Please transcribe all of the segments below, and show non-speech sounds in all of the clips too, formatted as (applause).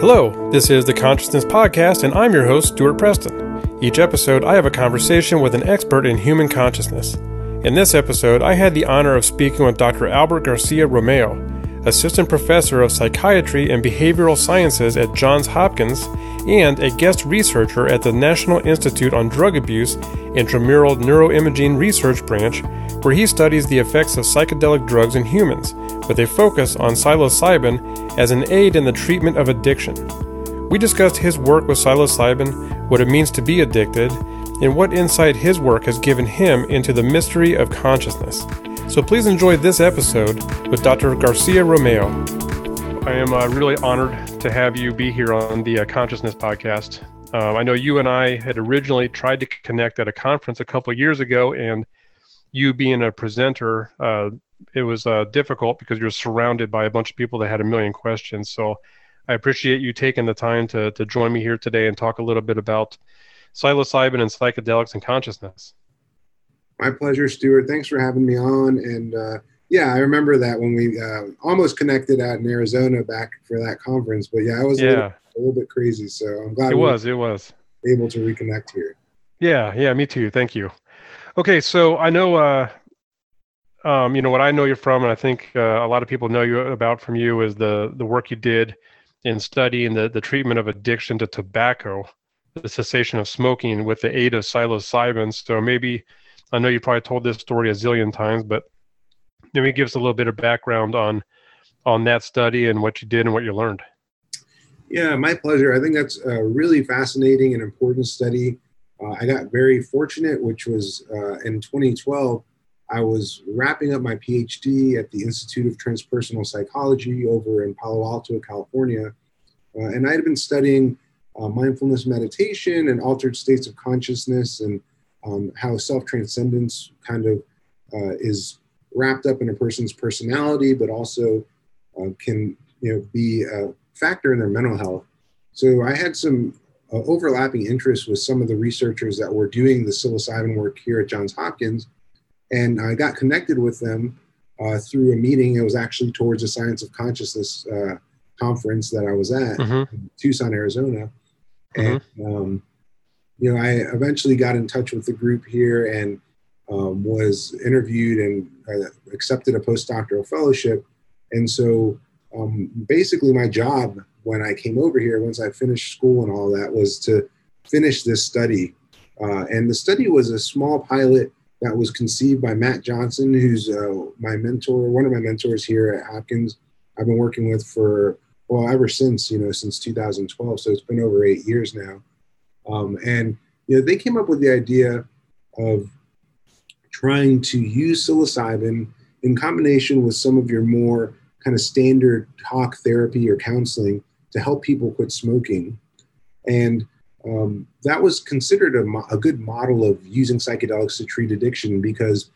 Hello, this is the Consciousness Podcast, and I'm your host, Stuart Preston. Each episode, I have a conversation with an expert in human consciousness. In this episode, I had the honor of speaking with Dr. Albert Garcia Romeu, Assistant Professor of Psychiatry and Behavioral Sciences at Johns Hopkins and a guest researcher at the National Institute on Drug Abuse Intramural Neuroimaging Research Branch, where he studies the effects of psychedelic drugs in humans, with a focus on psilocybin as an aid in the treatment of addiction. We discussed his work with psilocybin, what it means to be addicted, and what insight his work has given him into the mystery of consciousness. So please enjoy this episode with Dr. Garcia Romeu. I am uh, really honored to have you be here on the uh, Consciousness Podcast. Um, I know you and I had originally tried to connect at a conference a couple years ago, and you being a presenter, uh, it was uh, difficult because you're surrounded by a bunch of people that had a million questions. So I appreciate you taking the time to, to join me here today and talk a little bit about psilocybin and psychedelics and consciousness. My pleasure, Stuart. Thanks for having me on. And uh, yeah, I remember that when we uh, almost connected out in Arizona back for that conference. But yeah, I was yeah. A, little, a little bit crazy. So I'm glad it was. It was able to reconnect here. Yeah, yeah, me too. Thank you. Okay, so I know, uh, um, you know, what I know you from, and I think uh, a lot of people know you about from you is the the work you did in studying the the treatment of addiction to tobacco, the cessation of smoking with the aid of psilocybin. So maybe I know you probably told this story a zillion times, but maybe give us a little bit of background on on that study and what you did and what you learned. Yeah, my pleasure. I think that's a really fascinating and important study. Uh, I got very fortunate, which was uh, in 2012. I was wrapping up my PhD at the Institute of Transpersonal Psychology over in Palo Alto, California. Uh, and I had been studying uh, mindfulness meditation and altered states of consciousness and um, how self transcendence kind of uh, is wrapped up in a person's personality, but also uh, can you know, be a factor in their mental health. So I had some uh, overlapping interests with some of the researchers that were doing the psilocybin work here at Johns Hopkins. And I got connected with them uh, through a meeting. It was actually towards a Science of Consciousness uh, conference that I was at mm-hmm. in Tucson, Arizona. And, mm-hmm. um, you know, I eventually got in touch with the group here and um, was interviewed and uh, accepted a postdoctoral fellowship. And so um, basically, my job when I came over here, once I finished school and all that, was to finish this study. Uh, and the study was a small pilot that was conceived by Matt Johnson, who's uh, my mentor, one of my mentors here at Hopkins. I've been working with for well ever since you know since 2012, so it's been over eight years now. Um, and you know they came up with the idea of trying to use psilocybin in combination with some of your more kind of standard talk therapy or counseling to help people quit smoking. And um, that was considered a, mo- a good model of using psychedelics to treat addiction because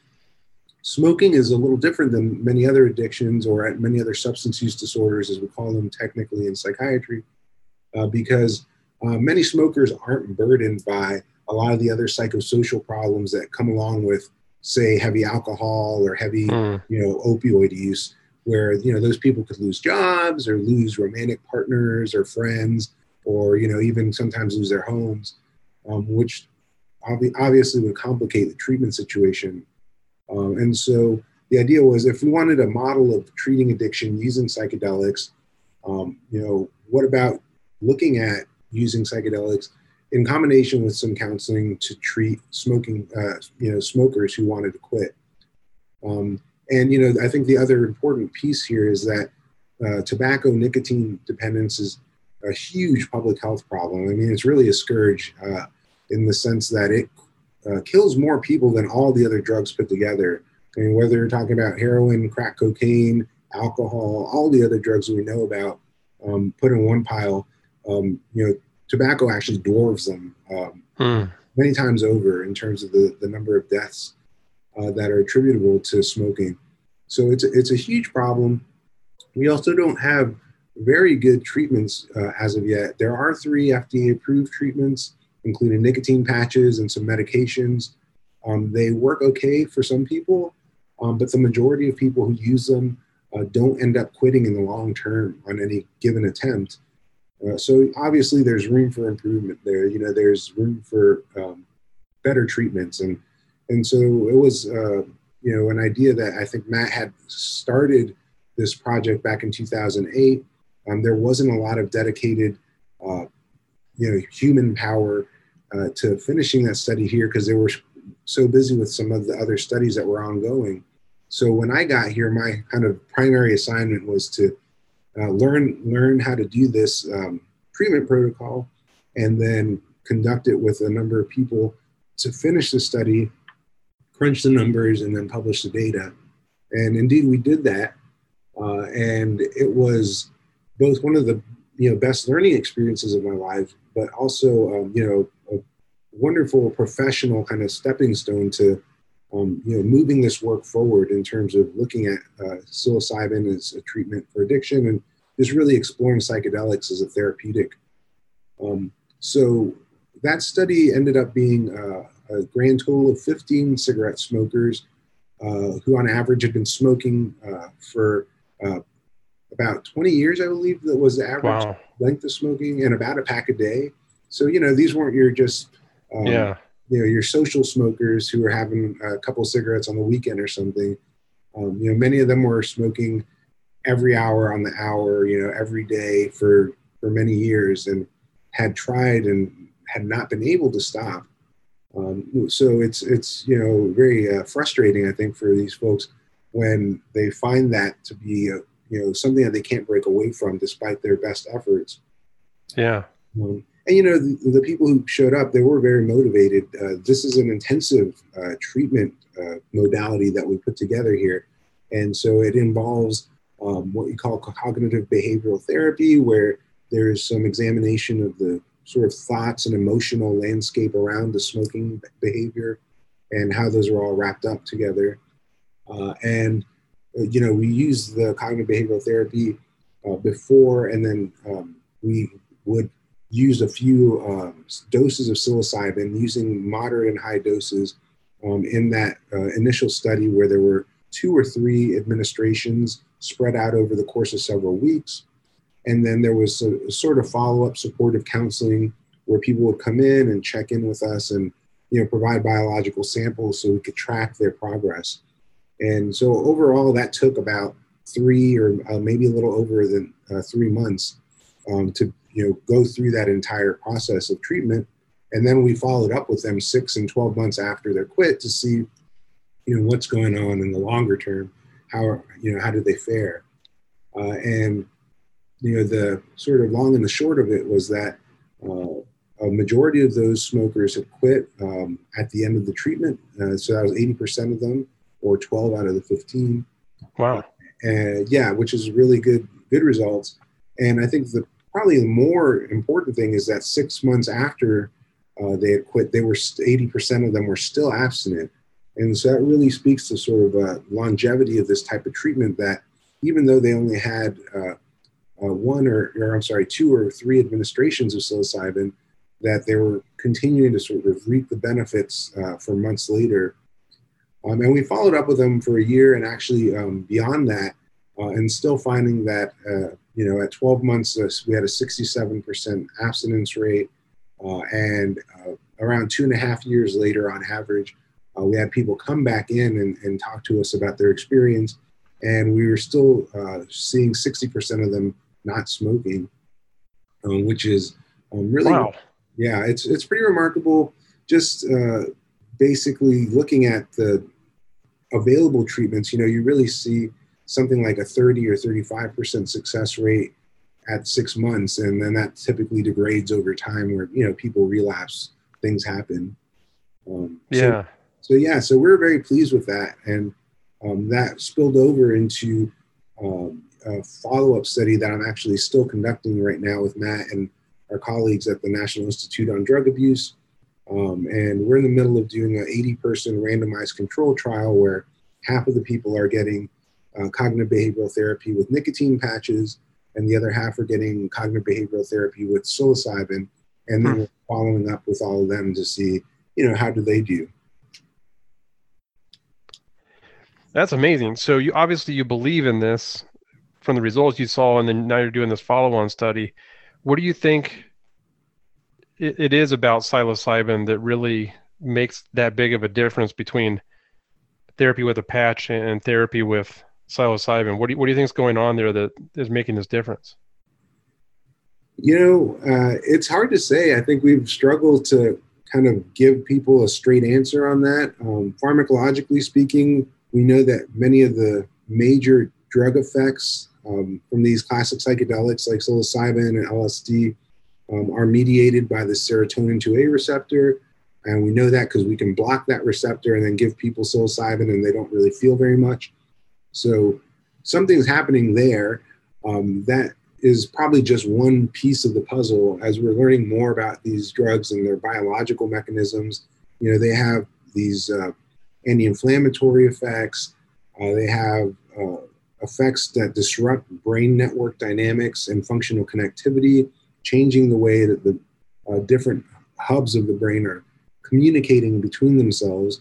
smoking is a little different than many other addictions or many other substance use disorders, as we call them technically in psychiatry, uh, because uh, many smokers aren't burdened by a lot of the other psychosocial problems that come along with, say, heavy alcohol or heavy, mm. you know, opioid use where you know those people could lose jobs or lose romantic partners or friends or you know even sometimes lose their homes um, which ob- obviously would complicate the treatment situation um, and so the idea was if we wanted a model of treating addiction using psychedelics um, you know what about looking at using psychedelics in combination with some counseling to treat smoking uh, you know smokers who wanted to quit um, and you know, I think the other important piece here is that uh, tobacco nicotine dependence is a huge public health problem. I mean, it's really a scourge uh, in the sense that it uh, kills more people than all the other drugs put together. I mean, whether you're talking about heroin, crack cocaine, alcohol, all the other drugs we know about, um, put in one pile, um, you know, tobacco actually dwarfs them um, mm. many times over in terms of the, the number of deaths uh, that are attributable to smoking. So it's a, it's a huge problem. We also don't have very good treatments uh, as of yet. There are three FDA approved treatments, including nicotine patches and some medications. Um, they work okay for some people, um, but the majority of people who use them uh, don't end up quitting in the long term on any given attempt. Uh, so obviously, there's room for improvement there. You know, there's room for um, better treatments, and and so it was uh, you know an idea that I think Matt had started this project back in 2008. Um, there wasn't a lot of dedicated, uh, you know, human power uh, to finishing that study here because they were so busy with some of the other studies that were ongoing. So when I got here, my kind of primary assignment was to uh, learn learn how to do this um, treatment protocol, and then conduct it with a number of people to finish the study, crunch the numbers, and then publish the data. And indeed, we did that, uh, and it was both one of the you know best learning experiences of my life, but also um, you know a wonderful professional kind of stepping stone to um, you know, moving this work forward in terms of looking at uh, psilocybin as a treatment for addiction and just really exploring psychedelics as a therapeutic. Um, so that study ended up being uh, a grand total of 15 cigarette smokers uh, who, on average, had been smoking uh, for uh, about 20 years, I believe, that was the average wow. length of smoking, and about a pack a day. So, you know, these weren't your just um, yeah you know your social smokers who are having a couple cigarettes on the weekend or something um, you know many of them were smoking every hour on the hour you know every day for for many years and had tried and had not been able to stop. Um, so it's it's you know very uh, frustrating i think for these folks when they find that to be a, you know something that they can't break away from despite their best efforts. Yeah. Um, and you know the, the, people who showed up they were very motivated. Uh, this is an intensive uh, treatment uh, modality that we put together here. And so it involves um, what you call cognitive behavioral therapy where there's some examination of the sort of thoughts and emotional landscape around the smoking behavior and how those are all wrapped up together. Uh, and uh, you know we use the cognitive behavioral therapy uh, before and then um, we would used a few um, doses of psilocybin using moderate and high doses um, in that uh, initial study where there were two or three administrations spread out over the course of several weeks. And then there was a, a sort of follow up supportive counseling where people would come in and check in with us and you know provide biological samples so we could track their progress. And so overall, that took about three or uh, maybe a little over than uh, three months um, to you know go through that entire process of treatment. And then we followed up with them six and 12 months after they're quit to see you know what's going on in the longer term. How you know how did they fare? Uh, and you know the sort of long and the short of it was that uh, a majority of those smokers had quit um, at the end of the treatment. Uh, so that was 80% of them or 12 out of the 15 wow. And yeah which is really good good results. And i think the probably the more important thing is that six months after uh, they had quit, they were 80% of them were still abstinent. And so that really speaks to sort of a longevity of this type of treatment that even though they only had uh, uh, one or, or, I'm sorry, two or three administrations of psilocybin, that they were continuing to sort of reap the benefits uh, for months later. Um, and we followed up with them for a year and actually um, beyond that, uh, and still finding that uh, you know, at 12 months, uh, we had a 67% abstinence rate. Uh, and uh, around two and a half years later, on average, uh, we had people come back in and, and, talk to us about their experience. And we were still uh, seeing 60% of them not smoking, um, which is um, really, wow. yeah, it's, it's pretty remarkable. Just uh, basically looking at the available treatments, you know, you really see something like a 30 or 35% success rate at six months. And then that typically degrades over time where, you know, people relapse, things happen. Um, yeah. So, so, yeah, so we're very pleased with that. And um, that spilled over into um, a follow up study that I'm actually still conducting right now with Matt and our colleagues at the National Institute on Drug Abuse. Um, and we're in the middle of doing an 80 person randomized control trial where half of the people are getting uh, cognitive behavioral therapy with nicotine patches, and the other half are getting cognitive behavioral therapy with psilocybin, and then hmm. we're following up with all of them to see, you know, how do they do. That's amazing. So you obviously you believe in this from the results you saw, and then now you're doing this follow-on study. what do you think it, it is about psilocybin that really makes that big of a difference between therapy with a patch and therapy with psilocybin? What do you, what do you think is going on there that is making this difference? You know, uh, it's hard to say. I think we've struggled to kind of give people a straight answer on that. Um, pharmacologically speaking, we know that many of the major drug effects um, from these classic psychedelics like psilocybin and LSD um, are mediated by the serotonin 2A receptor. And we know that because we can block that receptor and then give people psilocybin and they don't really feel very much. So something's happening there. Um, that is probably just one piece of the puzzle as we're learning more about these drugs and their biological mechanisms. You know, they have these uh, anti inflammatory effects, uh, they have uh, effects that disrupt brain network dynamics and functional connectivity, changing the way that the uh, different hubs of the brain are communicating between themselves.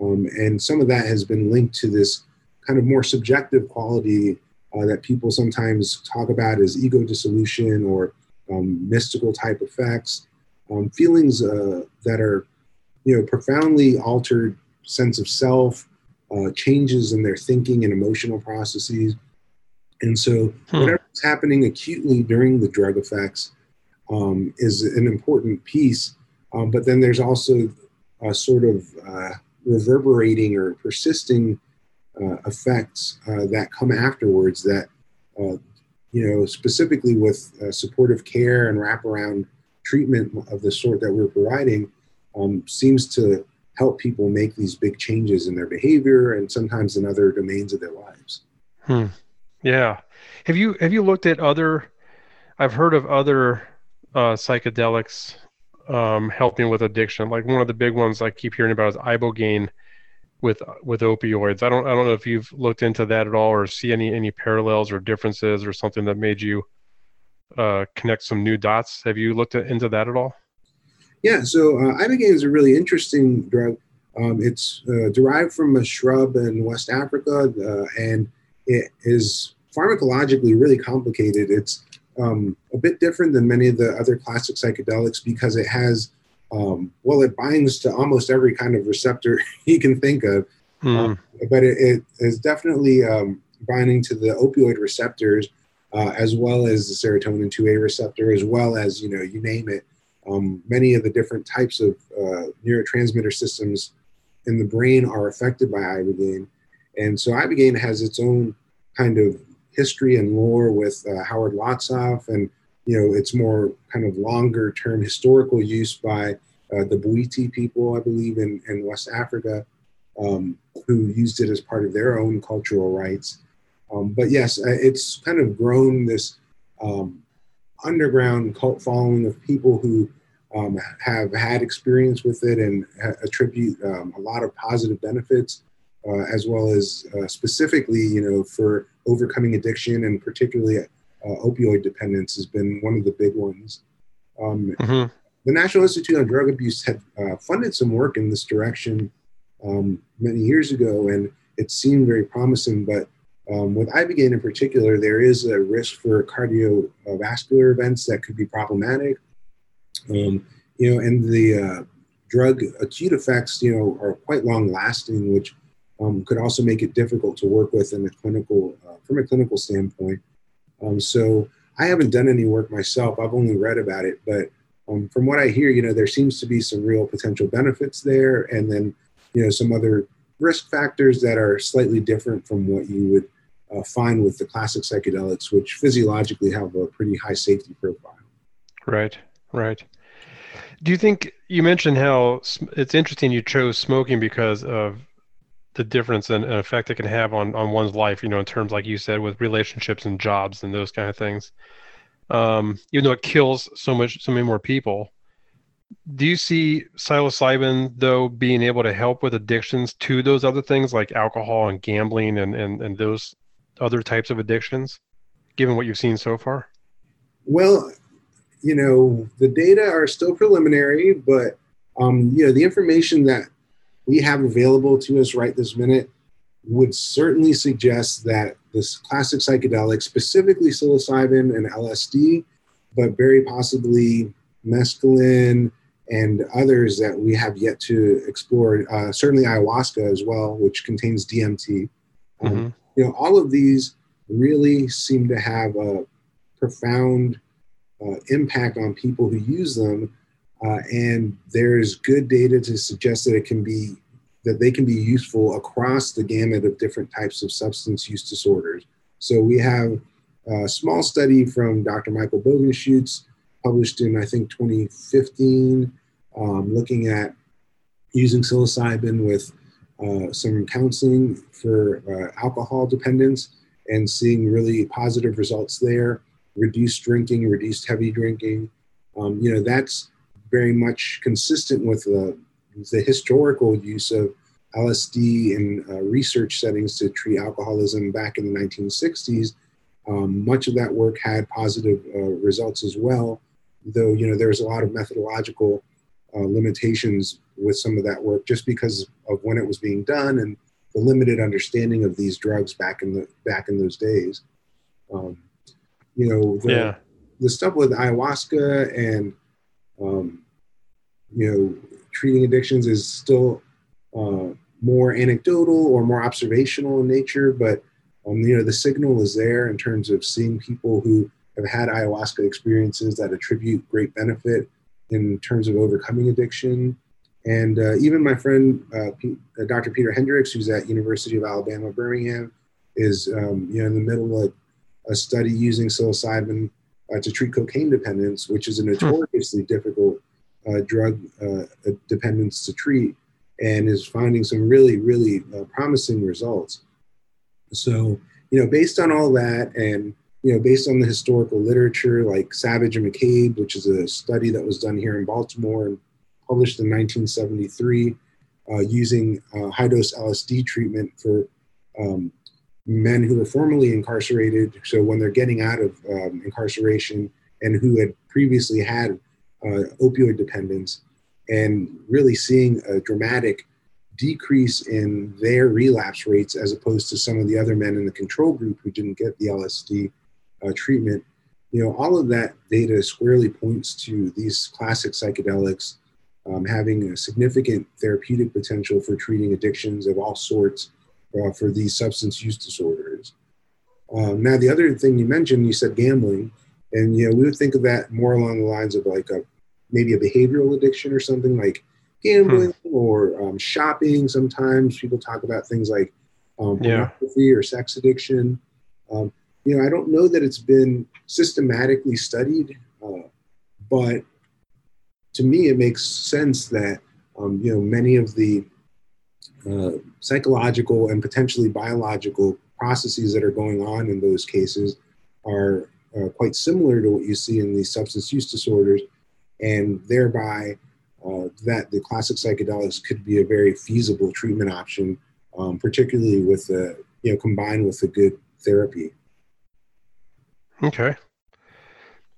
Um, and some of that has been linked to this kind of more subjective quality uh, that people sometimes talk about as ego dissolution or um, mystical type effects, um, feelings uh, that are, you know, profoundly altered sense of self, uh, changes in their thinking and emotional processes. And so, hmm. whatever's happening acutely during the drug effects um, is an important piece. Um, but then there's also a sort of uh, reverberating or persisting uh, effects uh, that come afterwards that, uh, you know, specifically with uh, supportive care and wraparound treatment of the sort that we're providing, um, seems to help people make these big changes in their behavior and sometimes in other domains of their lives. Hmm. Yeah. Have you have you looked at other? I've heard of other uh, psychedelics um, helping with addiction. Like one of the big ones I keep hearing about is ibogaine with with opioids. I don't I don't know if you've looked into that at all or see any any parallels or differences or something that made you uh, connect some new dots. Have you looked at, into that at all? Yeah, so uh, ibogaine is a really interesting drug. Um, it's uh, derived from a shrub in West Africa, uh, and it is pharmacologically really complicated. It's um, a bit different than many of the other classic psychedelics because it has, um, well, it binds to almost every kind of receptor (laughs) you can think of, mm. but it, it is definitely um, binding to the opioid receptors uh, as well as the serotonin 2A receptor, as well as, you know, you name it. Um, many of the different types of uh, neurotransmitter systems in the brain are affected by ibogaine. And so ibogaine has its own kind of history and lore with uh, Howard Lotsof, and you know it's more kind of longer term historical use by uh, the Bwiti people, I believe, in, in West Africa, um, who used it as part of their own cultural rites. Um, but yes, it's kind of grown this um, underground cult following of people who um, have had experience with it and attribute um, a lot of positive benefits, uh, as well as uh, specifically, you know, for overcoming addiction and particularly uh, opioid dependence has been one of the big ones. Um, mm-hmm. The National Institute on Drug Abuse had uh, funded some work in this direction um, many years ago, and it seemed very promising, but um, with ibogaine in particular, there is a risk for cardiovascular events that could be problematic. Um, you know, and the uh, drug acute effects, you know, are quite long lasting, which um, could also make it difficult to work with in a clinical, uh, from a clinical standpoint. Um, so I haven't done any work myself. I've only read about it, but um, from what I hear, you know, there seems to be some real potential benefits there, and then, you know, some other risk factors that are slightly different from what you would uh, find with the classic psychedelics, which physiologically have a pretty high safety profile. Right, right. Do you think you mentioned how it's interesting you chose smoking because of the difference and, effect it can have on on one's life? You know, in terms like you said with relationships and jobs and those kind of things. Um, even though it kills so much, so many more people, do you see psilocybin though being able to help with addictions to those other things like alcohol and gambling and and, and those other types of addictions given what you've seen so far well you know, the data are still preliminary, but um, you know, the information that we have available to us right this minute would certainly suggest that this classic psychedelic, specifically psilocybin and LSD, but very possibly mescaline and others that we have yet to explore. Uh, certainly ayahuasca as well, which contains DMT. Um, mm-hmm. You know, all of these really seem to have a profound uh, impact on people who use them. Uh, and there's good data to suggest that it can be that they can be useful across the gamut of different types of substance use disorders. So we have a small study from Dr. Michael Bogenschutz, published in I think 2015, um, looking at using psilocybin with uh, some counseling for uh, alcohol dependence and seeing really positive results there. Reduced drinking, reduced heavy drinking. Um, you know that's very much consistent with the the historical use of LSD in uh, research settings to treat alcoholism back in the 1960s. Um, much of that work had positive uh, results as well, though you know there's a lot of methodological uh, limitations with some of that work just because of when it was being done and the limited understanding of these drugs back in the back in those days. Um, you know, the, yeah. the stuff with ayahuasca and um, you know treating addictions is still uh, more anecdotal or more observational in nature, but um, you know the signal is there in terms of seeing people who have had ayahuasca experiences that attribute great benefit in terms of overcoming addiction. And uh, even my friend uh, P- uh, Dr. Peter Hendricks, who's at University of Alabama Birmingham, is um, you know in the middle of a study using psilocybin uh, to treat cocaine dependence, which is a notoriously difficult uh, drug uh, dependence to treat and is finding some really, really uh, promising results. So, you know, based on all that and, you know, based on the historical literature like Savage and McCabe, which is a study that was done here in Baltimore and published in 1973, uh, using uh, high dose LSD treatment for um, men who were formerly incarcerated. So when they're getting out of um, incarceration and who had previously had uh, opioid dependence, and really seeing a dramatic decrease in their relapse rates as opposed to some of the other men in the control group who didn't get the LSD uh, treatment. You know, all of that data squarely points to these classic psychedelics um, having a significant therapeutic potential for treating addictions of all sorts uh, for these substance use disorders. Um, now, the other thing you mentioned, you said gambling, and you know, we would think of that more along the lines of like a maybe a behavioral addiction or something like gambling hmm. or um, shopping. Sometimes people talk about things like um, pornography yeah. or sex addiction. Um, you know, I don't know that it's been systematically studied, uh, but to me, it makes sense that um, you know many of the uh, psychological and potentially biological processes that are going on in those cases are uh, quite similar to what you see in these substance use disorders and thereby uh, that the classic psychedelics could be a very feasible treatment option, um, particularly with the you know combined with a good therapy. Okay.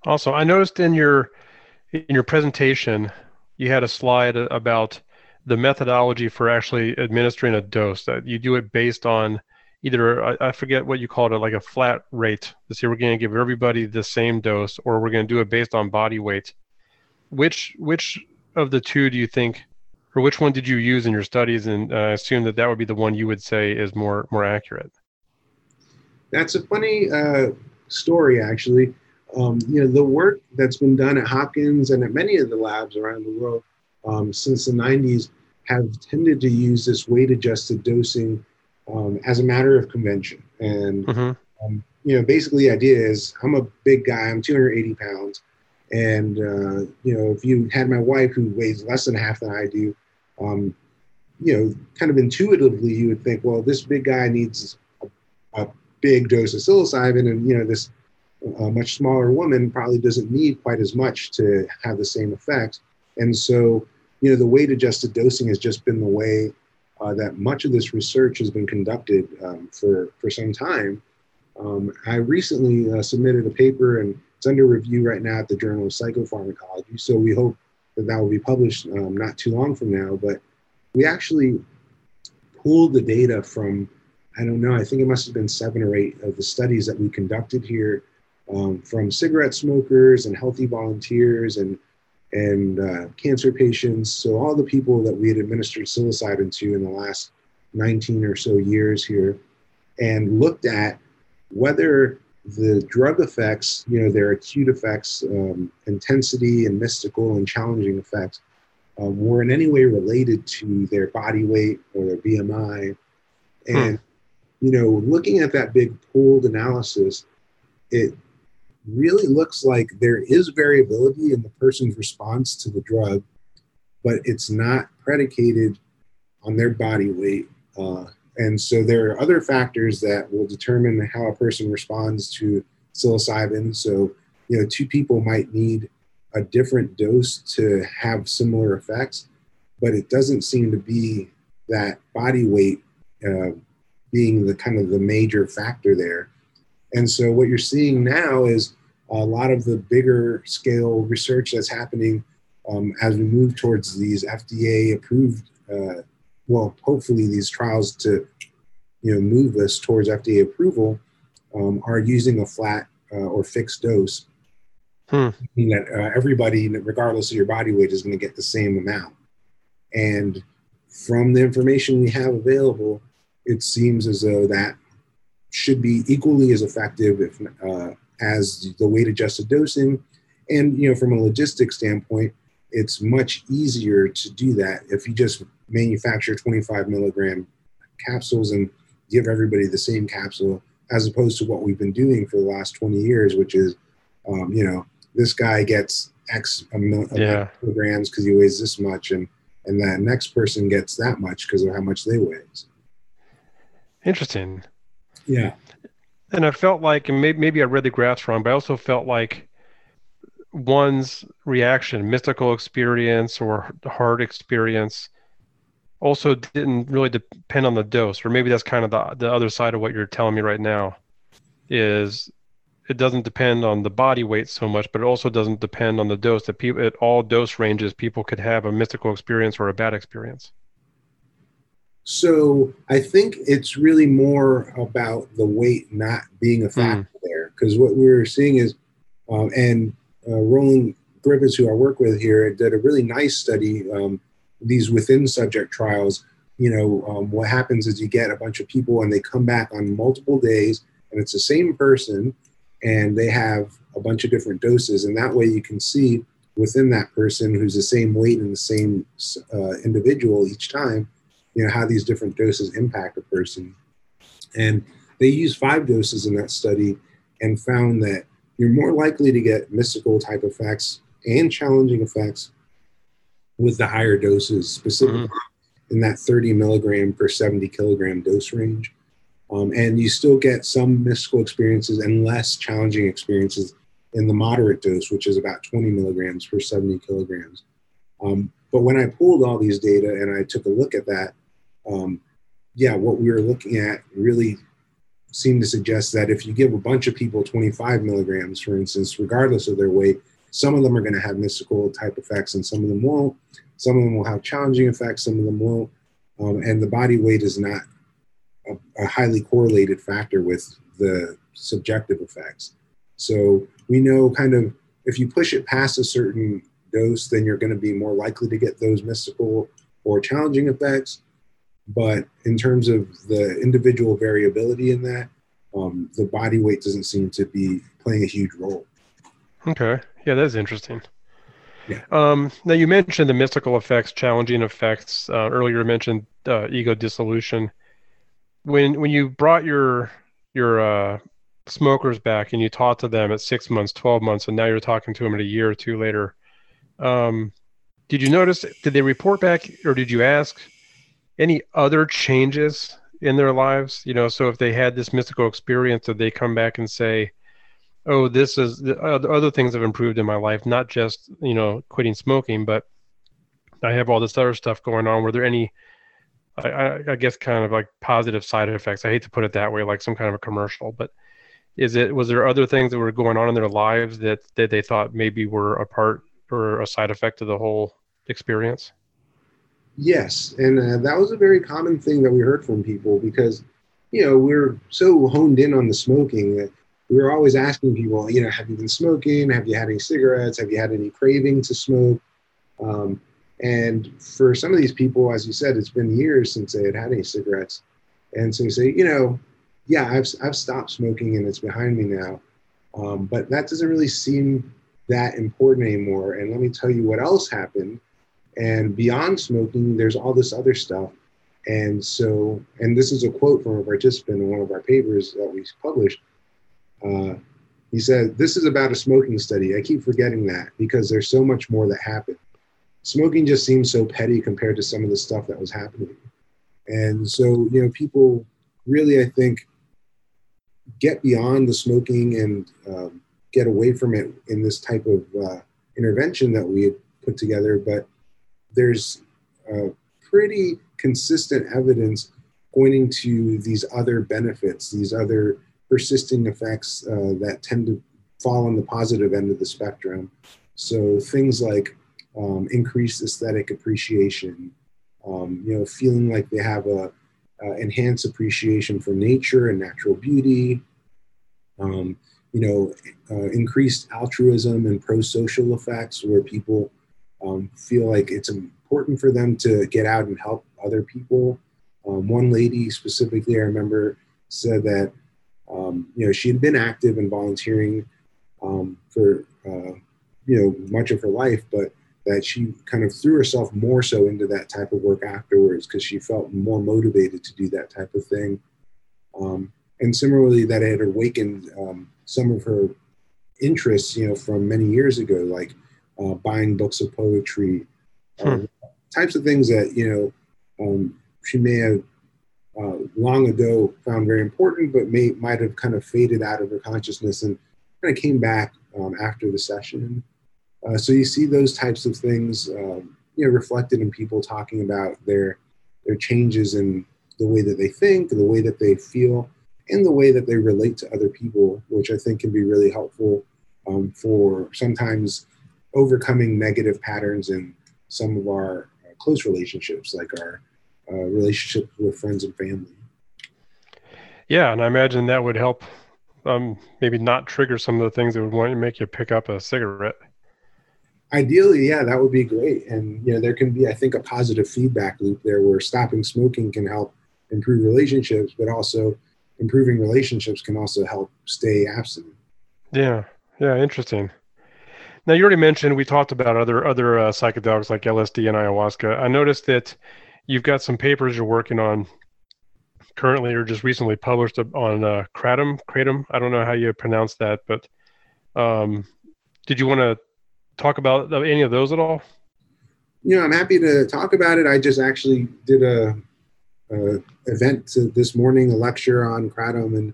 Also, I noticed in your in your presentation you had a slide about the methodology for actually administering a dose that you do it based on either I, I forget what you called it like a flat rate to see we're going to give everybody the same dose or we're going to do it based on body weight which which of the two do you think, or which one did you use in your studies? And uh, assume that that would be the one you would say is more more accurate. That's a funny uh, story, actually. Um, you know, the work that's been done at Hopkins and at many of the labs around the world um, since the 90s have tended to use this weight adjusted dosing um, as a matter of convention. And, mm-hmm. um, you know, basically the idea is I'm a big guy, I'm 280 pounds. And uh, you know, if you had my wife who weighs less than half than I do, um, you know, kind of intuitively, you would think, well, this big guy needs a, a big dose of psilocybin, and you know, this uh, much smaller woman probably doesn't need quite as much to have the same effect. And so, you know, the weight adjusted dosing has just been the way uh, that much of this research has been conducted um, for for some time. Um, I recently uh, submitted a paper and it's under review right now at the Journal of Psychopharmacology. So we hope that that will be published um, not too long from now. But we actually pulled the data from, I don't know, I think it must have been seven or eight of the studies that we conducted here um, from cigarette smokers and healthy volunteers and and uh, cancer patients. So all the people that we had administered psilocybin to in the last 19 or so years here, and looked at whether the drug effects, you know, their acute effects, um, intensity and mystical and challenging effects, um, were in any way related to their body weight or their BMI. And, hmm. you know, looking at that big pooled analysis, it really looks like there is variability in the person's response to the drug, but it's not predicated on their body weight. Uh, and so there are other factors that will determine how a person responds to psilocybin. So, you know, two people might need a different dose to have similar effects, but it doesn't seem to be that body weight uh, being the kind of the major factor there. And so what you're seeing now is a lot of the bigger scale research that's happening um, as we move towards these FDA approved, uh, well, hopefully these trials to, you know, move us towards FDA approval um, are using a flat uh, or fixed dose. Hmm. That uh, everybody, regardless of your body weight, is going to get the same amount. And from the information we have available, it seems as though that should be equally as effective, if uh, as the weight adjusted dosing. And you know, from a logistics standpoint, it's much easier to do that if you just manufacture 25 milligram capsules and give everybody the same capsule, as opposed to what we've been doing for the last 20 years, which is, um, you know, this guy gets X amount of yeah. kilograms because he weighs this much, and and that next person gets that much because of how much they weigh. Interesting. Yeah and I felt like, and maybe, maybe I read the graphs wrong, but I also felt like one's reaction, mystical experience or hard experience, also didn't really depend on the dose, or maybe that's kind of the the other side of what you're telling me right now, is it doesn't depend on the body weight so much, but it also doesn't depend on the dose. That people at all dose ranges, people could have a mystical experience or a bad experience. So I think it's really more about the weight not being a factor mm. there, because what we're seeing is, um, and uh, Roland Griffiths, who I work with here, did a really nice study. Um, these within subject trials, you know, um, what happens is you get a bunch of people and they come back on multiple days, and it's the same person, and they have a bunch of different doses, and that way you can see within that person who's the same weight and the same uh, individual each time you know how these different doses impact a person. And they used five doses in that study and found that you're more likely to get mystical type effects and challenging effects with the higher doses specifically mm-hmm. in that 30 milligram per 70 kilogram dose range um, and you still get some mystical experiences and less challenging experiences in the moderate dose which is about 20 milligrams per 70 kilograms um, but when i pulled all these data and i took a look at that um, yeah, what we were looking at really seemed to suggest that if you give a bunch of people 25 milligrams, for instance, regardless of their weight, some of them are going to have mystical type effects and some of them won't. Some of them will have challenging effects, some of them won't. Um, and the body weight is not a, a highly correlated factor with the subjective effects. So we know kind of if you push it past a certain dose, then you're going to be more likely to get those mystical or challenging effects. But in terms of the individual variability in that, um, the body weight doesn't seem to be playing a huge role. Okay. Yeah, that's interesting. Yeah. Um, now you mentioned the mystical effects, challenging effects. Uh, earlier, you mentioned uh, ego dissolution. When when you brought your your uh, smokers back and you talked to them at six months, twelve months, and now you're talking to them at a year or two later, um, did you notice? Did they report back, or did you ask any other changes in their lives? You know, so if they had this mystical experience, did they come back and say, "Oh, this is the other things have improved in my life, not just you know quitting smoking, but I have all this other stuff going on." Were there any, I, I guess, kind of like positive side effects? I hate to put it that way, like some kind of a commercial, but is it was there other things that were going on in their lives that that they thought maybe were a part or a side effect of the whole experience? Yes, and uh, that was a very common thing that we heard from people because, you know, we're so honed in on the smoking that we were always asking people, you know, have you been smoking? Have you had any cigarettes? Have you had any craving to smoke? Um, and for some of these people, as you said, it's been years since they had had any cigarettes. And so you say, you know, yeah, I've, I've stopped smoking and it's behind me now. Um, but that doesn't really seem that important anymore. And let me tell you what else happened. And beyond smoking, there's all this other stuff. And so, and this is a quote from a participant in one of our papers that we published. Uh, he said, This is about a smoking study. I keep forgetting that because there's so much more that happened. Smoking just seems so petty compared to some of the stuff that was happening. And so, you know, people really, I think, get beyond the smoking and um, get away from it in this type of uh, intervention that we put together. But there's uh, pretty consistent evidence pointing to these other benefits, these other persisting effects uh, that tend to fall on the positive end of the spectrum. So things like um, increased aesthetic appreciation, um, you know, feeling like they have a uh, enhanced appreciation for nature and natural beauty, um, you know, uh, increased altruism and pro-social effects where people um, feel like it's important for them to get out and help other people. Um, one lady specifically, I remember, said that um, you know, she had been active and volunteering um, for, uh, you know, much of her life, but that she kind of threw herself more so into that type of work afterwards because she felt more motivated to do that type of thing. Um, and similarly, that it had awakened um, some of her interests, you know, from many years ago, like uh, buying books of poetry, hmm. Um, types of things that, you know, um, she may have uh, long ago found very important, but may might have kind of faded out of her consciousness and kind of came back um, after the session. Uh, so you see those types of things, um, you know, reflected in people talking about their their changes in the way that they think, the way that they feel, and the way that they relate to other people, which I think can be really helpful um, for sometimes overcoming negative patterns in some of our uh, close relationships, like our uh, relationships with friends and family. Yeah, and I imagine that would help um, maybe not trigger some of the things that would want to make you pick up a cigarette. Ideally, yeah, that would be great. And you know, there can be, I think, a positive feedback loop there where stopping smoking can help improve relationships, but also improving relationships can also help stay abstinent. Yeah, yeah, interesting. Now you already mentioned we talked about other other uh, psychedelics like LSD and ayahuasca. I noticed that you've got some papers you're working on currently or just recently published on uh, kratom. Kratom. I don't know how you pronounce that, but um, did you want to talk about any of those at all? You know, I'm happy to talk about it. I just actually did a, a event this morning, a lecture on kratom and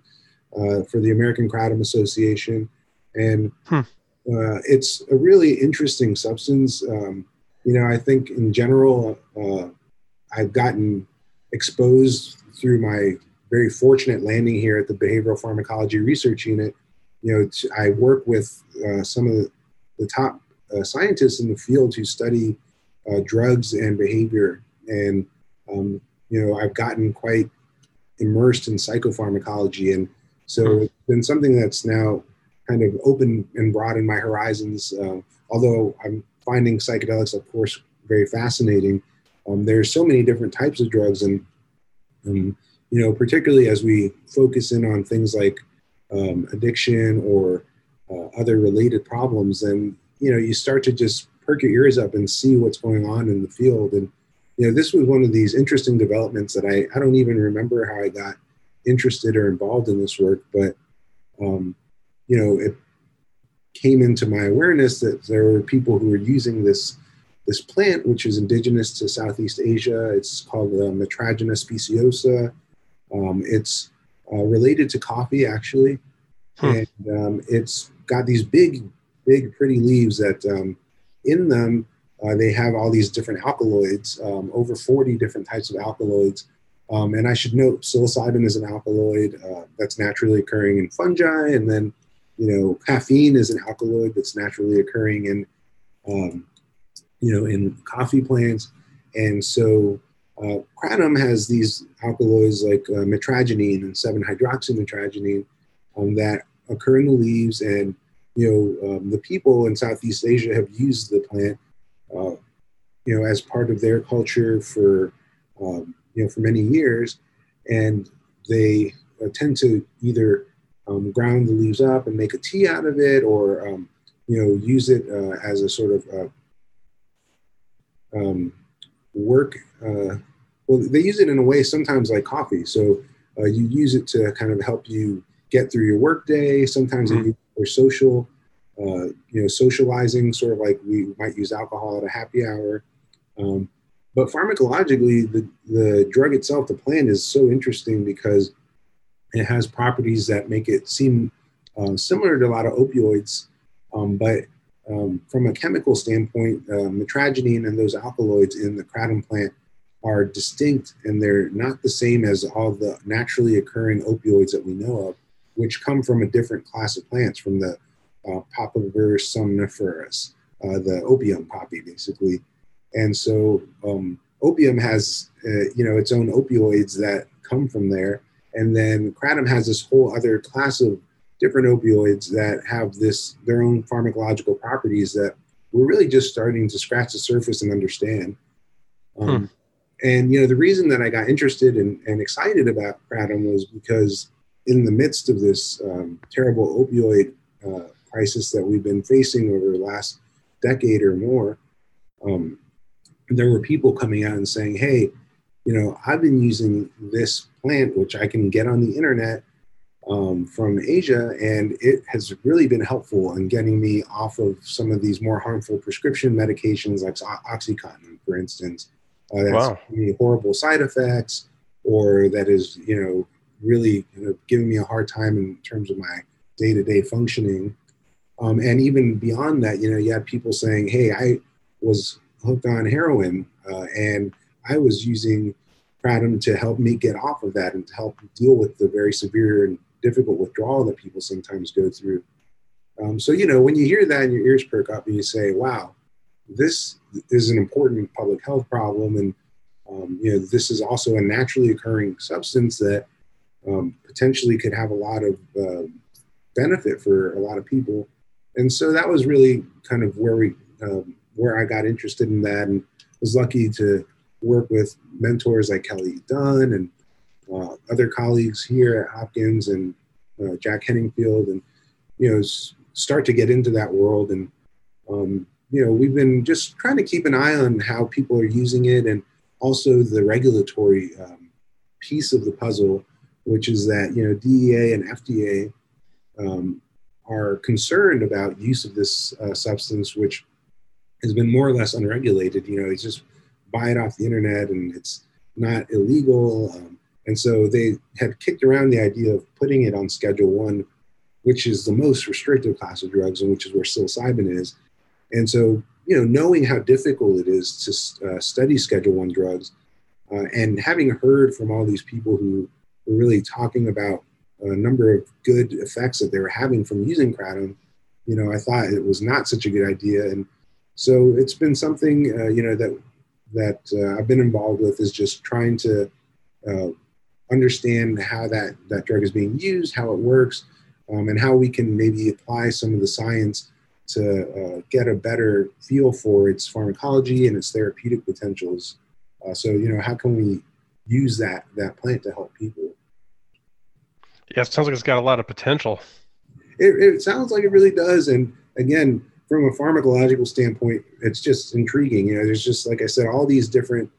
uh, for the American Kratom Association, and hmm. uh, it's a really interesting substance. Um, you know, I think in general, uh, I've gotten exposed through my very fortunate landing here at the Behavioral Pharmacology Research Unit. You know, I work with uh, some of the, the top uh, scientists in the field who study uh, drugs and behavior, and um, you know, I've gotten quite immersed in psychopharmacology, and so hmm. it's been something that's now kind of opened and broadened my horizons. Uh, although I'm finding psychedelics, of course, very fascinating um, there's so many different types of drugs, and um, you know, particularly as we focus in on things like um, addiction or uh, other related problems, then you know, you start to just perk your ears up and see what's going on in the field. And you know, this was one of these interesting developments that I I don't even remember how I got interested or involved in this work, but um, you know, it came into my awareness that there were people who were using this this plant, which is indigenous to Southeast Asia. It's called uh, Mitragyna speciosa. Um, it's uh, related to coffee, actually. Hmm. And um, it's got these big, big, pretty leaves that um, in them uh, they have all these different alkaloids, um, over 40 different types of alkaloids. Um, and I should note psilocybin is an alkaloid uh, that's naturally occurring in fungi. And then, you know, caffeine is an alkaloid that's naturally occurring in um, you know, in coffee plants. And so uh, kratom has these alkaloids like uh, mitragynine and 7-hydroxymitragynine um, that occur in the leaves, and you know um, the people in Southeast Asia have used the plant, uh, you know, as part of their culture for um, you know for many years, and they tend to either um, ground the leaves up and make a tea out of it, or um, you know use it uh, as a sort of uh, um, work. Uh, well, they use it in a way sometimes like coffee. So uh, you use it to kind of help you get through your workday. Sometimes mm-hmm. for social, uh, you know, socializing, sort of like we might use alcohol at a happy hour. Um, but pharmacologically, the, the drug itself, the plant is so interesting because it has properties that make it seem uh, similar to a lot of opioids, um, but um, from a chemical standpoint, uh, mitragynine and those alkaloids in the kratom plant are distinct and they're not the same as all the naturally occurring opioids that we know of, which come from a different class of plants, from the uh, Papaver somniferum, uh, the opium poppy, basically. And so um, opium has, uh, you know, its own opioids that come from there. And then kratom has this whole other class of different opioids that have this their own pharmacological properties that we're really just starting to scratch the surface and understand. Um, hmm. And you know, the reason that I got interested in, and excited about kratom was because in the midst of this um, terrible opioid uh, crisis that we've been facing over the last decade or more, um, there were people coming out and saying, "Hey, you know, I've been using this plant, which I can get on the internet." Um, from Asia, and it has really been helpful in getting me off of some of these more harmful prescription medications, like OxyContin, for instance. Uh, that's wow. horrible side effects, or that is, you know, really you know, giving me a hard time in terms of my day-to-day functioning. Um, and even beyond that, you know, you have people saying, "Hey, I was hooked on heroin, uh, and I was using." kratom to help me get off of that and to help deal with the very severe and difficult withdrawal that people sometimes go through. Um, so, you know, when you hear that and your ears perk up and you say, wow, this is an important public health problem. And, um, you know, this is also a naturally occurring substance that um, potentially could have a lot of uh, benefit for a lot of people. And so that was really kind of where we, um, where I got interested in that and was lucky to work with mentors like Kelly Dunn and uh, other colleagues here at Hopkins and uh, Jack Henningfield, and you know, s- start to get into that world. And um, you know, we've been just trying to keep an eye on how people are using it, and also the regulatory um, piece of the puzzle, which is that you know DEA and FDA um, are concerned about use of this uh, substance, which has been more or less unregulated. You know, it's just buy it off the internet, and it's not illegal. And so they had kicked around the idea of putting it on Schedule One, which is the most restrictive class of drugs, and which is where psilocybin is. And so, you know, knowing how difficult it is to uh, study Schedule One drugs, uh, and having heard from all these people who were really talking about a number of good effects that they were having from using kratom, you know, I thought it was not such a good idea. And so it's been something, uh, you know, that that uh, I've been involved with is just trying to uh, understand how that, that drug is being used, how it works, um, and how we can maybe apply some of the science to uh, get a better feel for its pharmacology and its therapeutic potentials. Uh, so, you know, how can we use that that plant to help people? Yeah, it sounds like it's got a lot of potential. It, it sounds like it really does. And again, from a pharmacological standpoint, it's just intriguing. You know, there's just like I said, all these different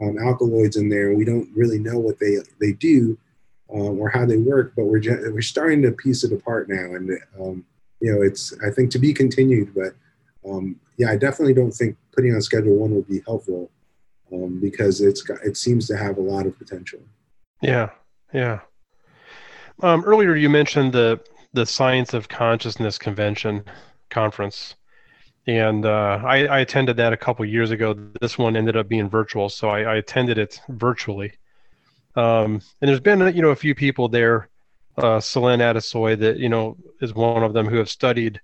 um, alkaloids in there. We don't really know what they they do um, or how they work, but we're we're starting to piece it apart now. And um, you know, it's I think to be continued. But um, yeah, I definitely don't think putting on Schedule One would be helpful um, because it's it seems to have a lot of potential. Yeah, yeah. Um, earlier, you mentioned the the Science of Consciousness Convention conference and uh, I, I, attended that a couple years ago. This one ended up being virtual, so I, I attended it virtually. Um, and there's been you know a few people there, uh, Selen Atasoy, that you know is one of them who have studied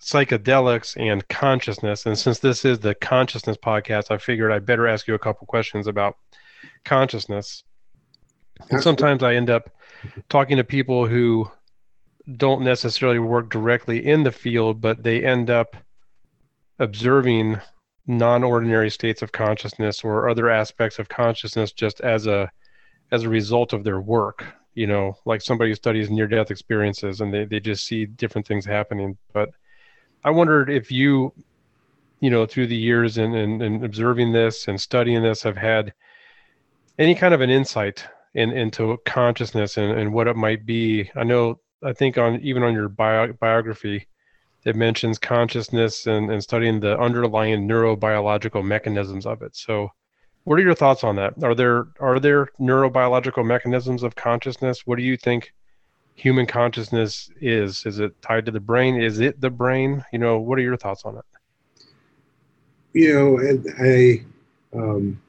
psychedelics and consciousness. And since this is the consciousness podcast, I figured I better ask you a couple questions about consciousness. And sometimes I end up talking to people who don't necessarily work directly in the field, but they end up observing non-ordinary states of consciousness or other aspects of consciousness just as a as a result of their work you know like somebody who studies near death experiences and they, they just see different things happening. But i wondered if you you know through the years and, and, and observing this and studying this have had any kind of an insight in, into consciousness and, and what it might be. I know i think on even on your bio, biography it mentions consciousness and, and studying the underlying neurobiological mechanisms of it. So, what are your thoughts on that? Are there are there neurobiological mechanisms of consciousness? What do you think human consciousness is? Is it tied to the brain? Is it the brain? You know, what are your thoughts on it? You know, I um,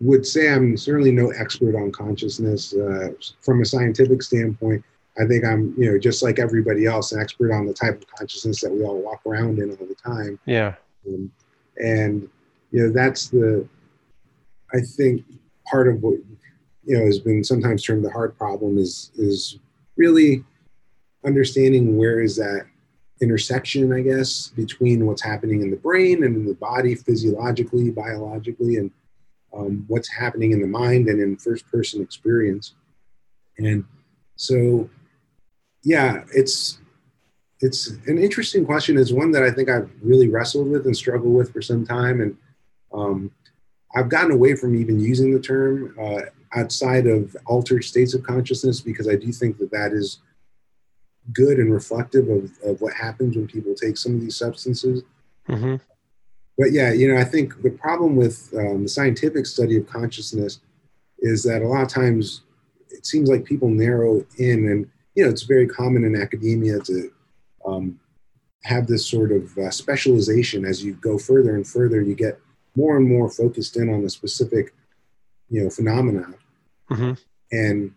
would say I'm certainly no expert on consciousness uh, from a scientific standpoint. I think I'm, you know, just like everybody else, an expert on the type of consciousness that we all walk around in all the time. Yeah. Um, and, you know, that's the, I think part of what, you know, has been sometimes termed the hard problem is, is really understanding where is that intersection, I guess, between what's happening in the brain and in the body physiologically, biologically, and um, what's happening in the mind and in first person experience. And so yeah, it's it's an interesting question. It's one that I think I've really wrestled with and struggled with for some time, and um, I've gotten away from even using the term uh, outside of altered states of consciousness because I do think that that is good and reflective of, of what happens when people take some of these substances. Mm-hmm. But yeah, you know, I think the problem with um, the scientific study of consciousness is that a lot of times it seems like people narrow in and you know, it's very common in academia to um, have this sort of uh, specialization as you go further and further. You get more and more focused in on a specific, you know, phenomena, mm-hmm. and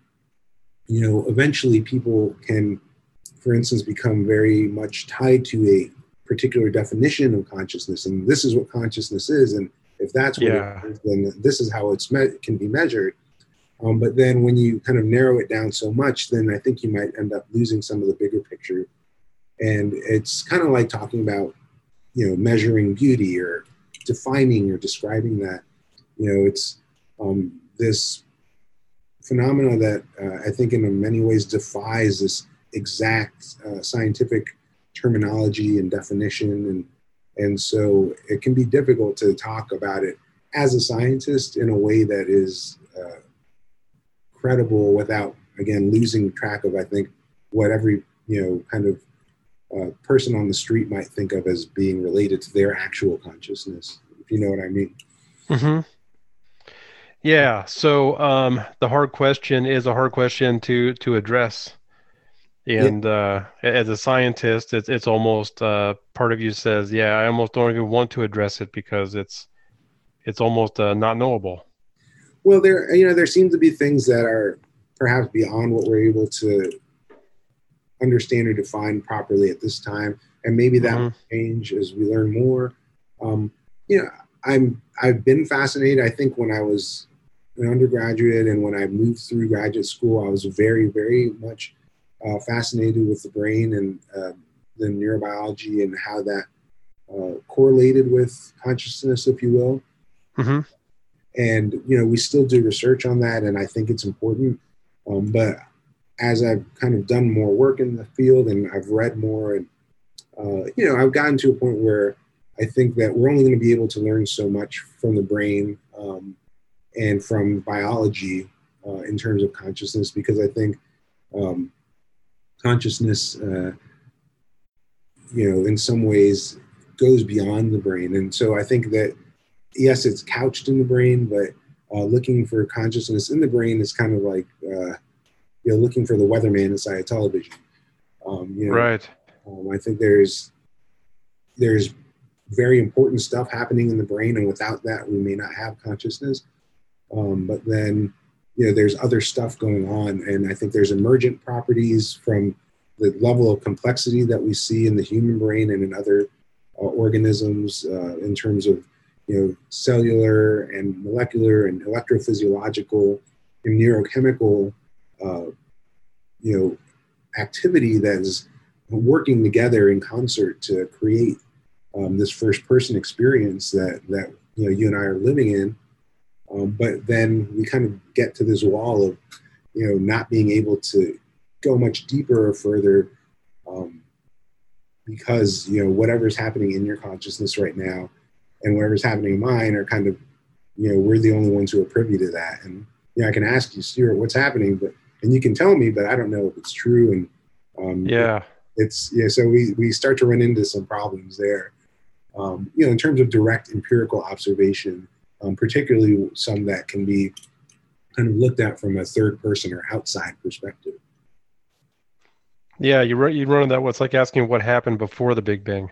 you know, eventually people can, for instance, become very much tied to a particular definition of consciousness, and this is what consciousness is, and if that's what yeah. it is, then this is how it's me- can be measured. Um, but then when you kind of narrow it down so much, then I think you might end up losing some of the bigger picture. And it's kind of like talking about, you know, measuring beauty or defining or describing that. You know, it's um, this phenomena that uh, I think in many ways defies this exact uh, scientific terminology and definition. And, and so it can be difficult to talk about it as a scientist in a way that is uh, credible without again losing track of I think what every you know kind of uh, person on the street might think of as being related to their actual consciousness, if you know what I mean. Mm-hmm. Yeah. So um, the hard question is a hard question to to address, and yeah. uh, as a scientist, it's it's almost uh, part of you says, yeah, I almost don't even want to address it because it's it's almost uh, not knowable. Well, there you know there seem to be things that are perhaps beyond what we're able to understand or define properly at this time, and maybe that mm-hmm. will change as we learn more. Um, you know, I'm I've been fascinated. I think when I was an undergraduate and when I moved through graduate school, I was very very much uh, fascinated with the brain and uh, the neurobiology and how that uh, correlated with consciousness, if you will. Mm-hmm and you know we still do research on that and i think it's important. Um, but as i've kind of done more work in the field and i've read more and uh, you know i've gotten to a point where i think that we're only going to be able to learn so much from the brain um, and from biology uh, in terms of consciousness because i think um, consciousness uh, you know in some ways goes beyond the brain. And so i think that yes, it's couched in the brain, but uh, looking for consciousness in the brain is kind of like uh, you know looking for the weatherman inside a television. Um, you know, right. Um, I think there's there's very important stuff happening in the brain, and without that, we may not have consciousness. Um, but then you know there's other stuff going on, and I think there's emergent properties from the level of complexity that we see in the human brain and in other uh, organisms uh, in terms of you know, cellular and molecular and electrophysiological and neurochemical, uh, you know, activity that is working together in concert to create um, this first person experience that that you know you and I are living in. Um, but then we kind of get to this wall of you know not being able to go much deeper or further um, because you know whatever's happening in your consciousness right now and whatever's happening in mine are kind of you know we're the only ones who are privy to that and you know i can ask you stuart what's happening but and you can tell me but i don't know if it's true and um, yeah it's yeah so we we start to run into some problems there um, you know in terms of direct empirical observation um, particularly some that can be kind of looked at from a third person or outside perspective yeah, you run you run that. What's like asking what happened before the Big Bang.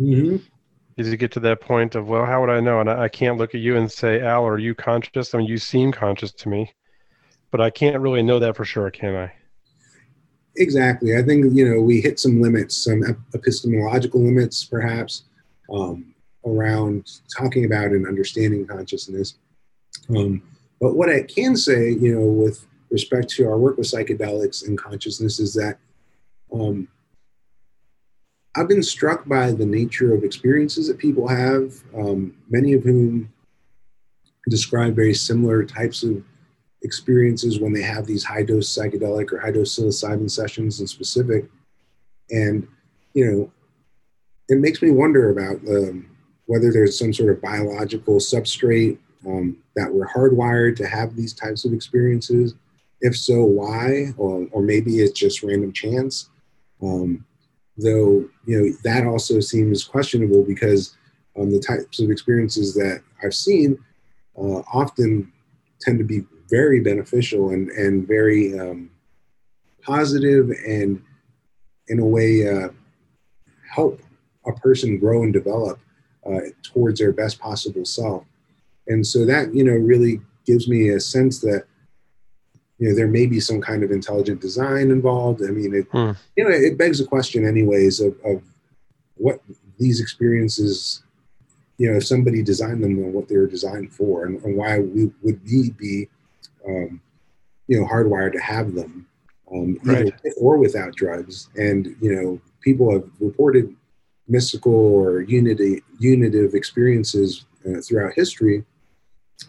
Mm-hmm. Is you get to that point of well, how would I know? And I, I can't look at you and say, Al, are you conscious? I mean, you seem conscious to me, but I can't really know that for sure, can I? Exactly. I think you know we hit some limits, some epistemological limits, perhaps, um, around talking about and understanding consciousness. Um, but what I can say, you know, with respect to our work with psychedelics and consciousness, is that um, I've been struck by the nature of experiences that people have, um, many of whom describe very similar types of experiences when they have these high dose psychedelic or high dose psilocybin sessions in specific. And, you know, it makes me wonder about um, whether there's some sort of biological substrate um, that we're hardwired to have these types of experiences. If so, why? Or, or maybe it's just random chance. Um, though you know that also seems questionable because um, the types of experiences that I've seen uh, often tend to be very beneficial and and very um, positive and in a way uh, help a person grow and develop uh, towards their best possible self. And so that you know really gives me a sense that you know there may be some kind of intelligent design involved i mean it hmm. you know it begs the question anyways of, of what these experiences you know if somebody designed them and what they were designed for and, and why we would we be um, you know hardwired to have them um, either right. or without drugs and you know people have reported mystical or unity unitive experiences uh, throughout history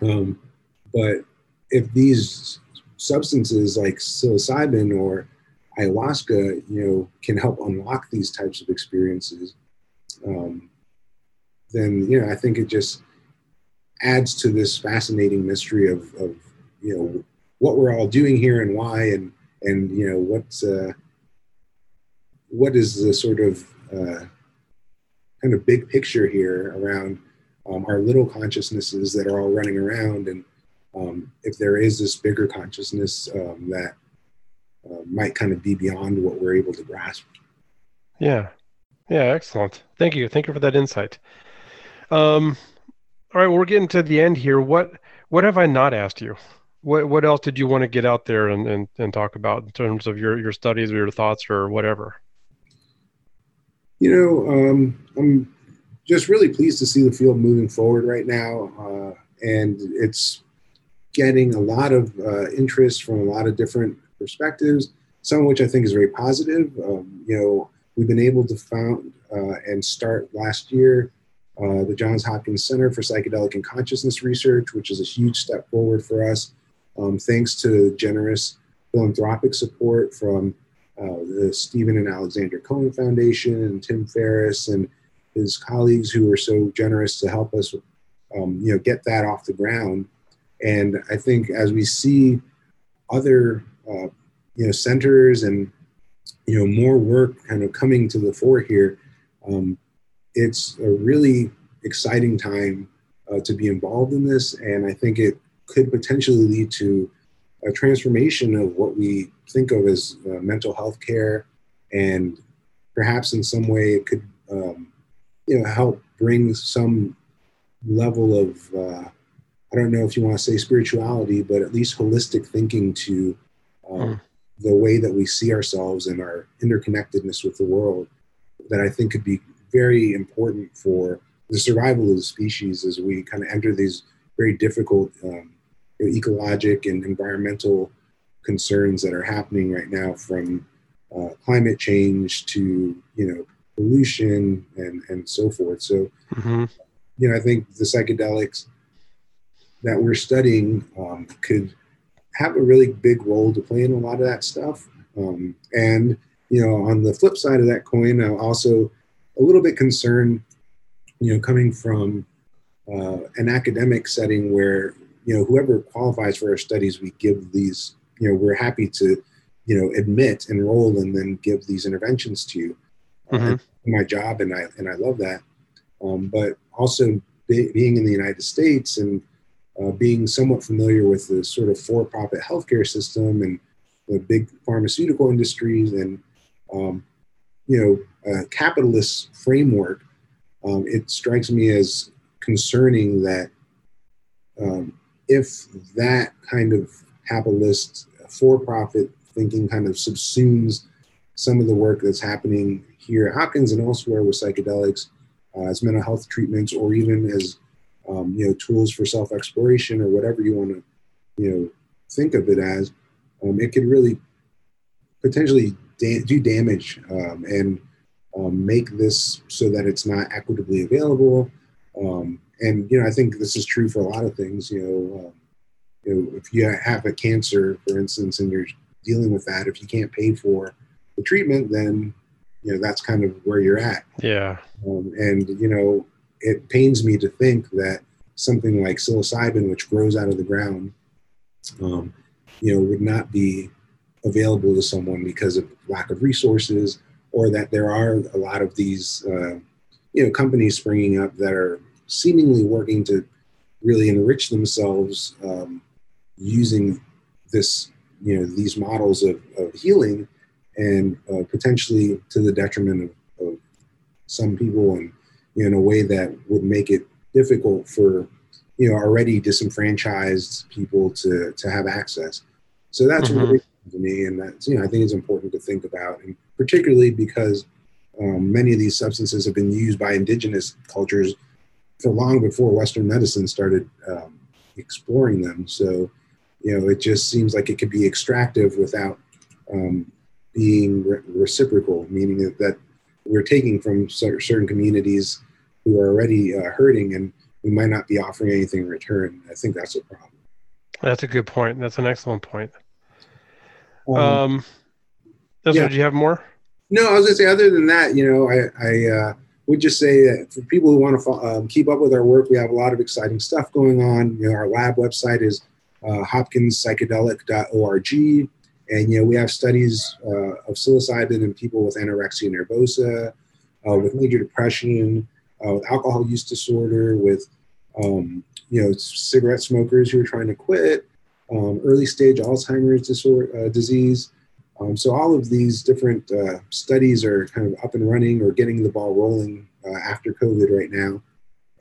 um, but if these substances like psilocybin or ayahuasca, you know, can help unlock these types of experiences, um, then you know, I think it just adds to this fascinating mystery of, of you know what we're all doing here and why, and and you know what's uh, what is the sort of uh, kind of big picture here around um, our little consciousnesses that are all running around and um, if there is this bigger consciousness um, that uh, might kind of be beyond what we're able to grasp. Yeah. Yeah. Excellent. Thank you. Thank you for that insight. Um, all right. Well, we're getting to the end here. What, what have I not asked you? What, what else did you want to get out there and, and, and talk about in terms of your, your studies or your thoughts or whatever? You know, um, I'm just really pleased to see the field moving forward right now. Uh, and it's getting a lot of uh, interest from a lot of different perspectives, some of which I think is very positive. Um, you know, we've been able to found uh, and start last year uh, the Johns Hopkins Center for Psychedelic and Consciousness Research, which is a huge step forward for us, um, thanks to generous philanthropic support from uh, the Stephen and Alexandra Cohen Foundation and Tim Ferriss and his colleagues who were so generous to help us, um, you know, get that off the ground. And I think as we see other, uh, you know, centers and, you know, more work kind of coming to the fore here, um, it's a really exciting time uh, to be involved in this. And I think it could potentially lead to a transformation of what we think of as uh, mental health care. And perhaps in some way it could, um, you know, help bring some level of uh, I don't know if you want to say spirituality, but at least holistic thinking to um, mm. the way that we see ourselves and our interconnectedness with the world that I think could be very important for the survival of the species as we kind of enter these very difficult um, ecologic and environmental concerns that are happening right now from uh, climate change to you know pollution and and so forth. So mm-hmm. you know I think the psychedelics that we're studying um, could have a really big role to play in a lot of that stuff. Um, and you know on the flip side of that coin, I'm also a little bit concerned. You know, coming from uh, an academic setting where you know whoever qualifies for our studies, we give these. You know, we're happy to you know admit enroll and then give these interventions to you mm-hmm. uh, my job and i and i love that um, but also be, being in the united states and uh, being somewhat familiar with the sort of for-profit healthcare system and the big pharmaceutical industries and um, you know capitalist framework um, it strikes me as concerning that um, if that kind of capitalist for-profit thinking kind of subsumes some of the work that's happening here at Hopkins and elsewhere with psychedelics uh, as mental health treatments or even as um, you know tools for self-exploration or whatever you want to you know think of it as um, it could really potentially da- do damage um, and um, make this so that it's not equitably available um, and you know i think this is true for a lot of things you know um, you know if you have a cancer for instance and you're dealing with that. If you can't pay for the treatment, then you know that's kind of where you're at. Yeah. Um, and you know, it pains me to think that something like psilocybin, which grows out of the ground, um, you know, would not be available to someone because of lack of resources, or that there are a lot of these, uh, you know, companies springing up that are seemingly working to really enrich themselves um, using this you know these models of, of healing and uh, potentially to the detriment of, of some people and in a way that would make it difficult for you know already disenfranchised people to to have access so that's mm-hmm. really to me and that's you know i think it's important to think about and particularly because um, many of these substances have been used by indigenous cultures for long before western medicine started um, exploring them so you know, it just seems like it could be extractive without um, being re- reciprocal, meaning that, that, we're taking from certain communities who are already uh, hurting and we might not be offering anything in return. I think that's a problem. That's a good point. That's an excellent point. Um, um that's yeah. what you have more? No, I was gonna say. Other than that, you know, I, I uh, would just say that for people who want to um, keep up with our work, we have a lot of exciting stuff going on. You know, our lab website is uh, hopkinspsychedelic.org. And, you know, we have studies uh, of psilocybin in people with anorexia nervosa, uh, with major depression, uh, with alcohol use disorder, with, um, you know, cigarette smokers who are trying to quit, um, early stage Alzheimer's disorder, uh, disease. Um, so all of these different uh, studies are kind of up and running or getting the ball rolling after COVID right now.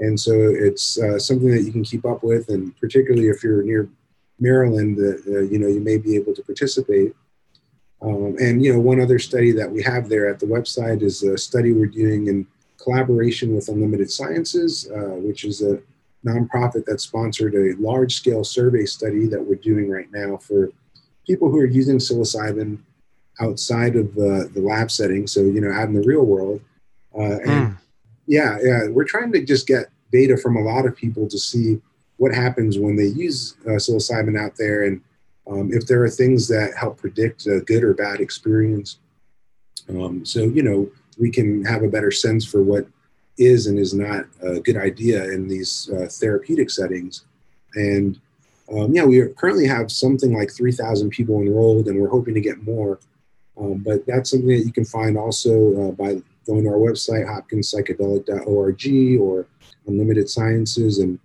And so it's something that you can keep up with, and particularly if you're near Maryland, uh, you know, you may be able to participate. Um, and you know, one other study that we have there at the website is a study we're doing in collaboration with Unlimited Sciences, uh, which is a nonprofit that sponsored a large-scale survey study that we're doing right now for people who are using psilocybin outside of uh, the lab setting. So you know, out in the real world. Uh, and mm. yeah, yeah, we're trying to just get data from a lot of people to see what happens when they use uh, psilocybin out there and um, if there are things that help predict a good or bad experience. Um, so, you know, we can have a better sense for what is and is not a good idea in these uh, therapeutic settings. And um, yeah, we currently have something like 3,000 people enrolled, and we're hoping to get more. Um, but that's something that you can find also uh, by going to our website, hopkinspsychedelic.org or Unlimited Sciences, and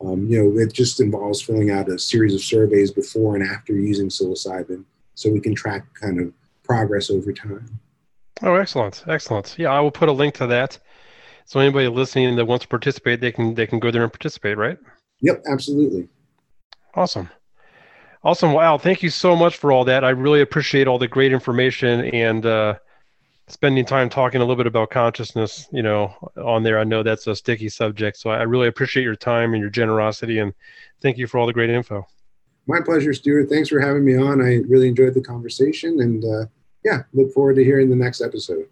um, you know, it just involves filling out a series of surveys before and after using psilocybin so we can track kind of progress over time. Oh, excellent. Excellent. Yeah, I will put a link to that. So anybody listening that wants to participate, they can they can go there and participate, right? Yep, absolutely. Awesome. Awesome. Wow. Thank you so much for all that. I really appreciate all the great information and uh, spending time talking a little bit about consciousness, you know, on there. I know that's a sticky subject. So I really appreciate your time and your generosity and thank you for all the great info. My pleasure, Stuart. Thanks for having me on. I really enjoyed the conversation and uh, yeah, look forward to hearing the next episode.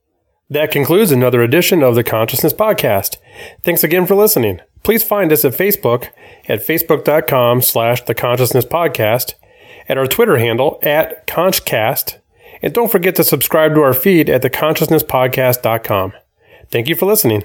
That concludes another edition of the Consciousness Podcast. Thanks again for listening. Please find us at Facebook at facebook.com slash the consciousness podcast, at our Twitter handle at conchcast, and don't forget to subscribe to our feed at theconsciousnesspodcast.com. Thank you for listening.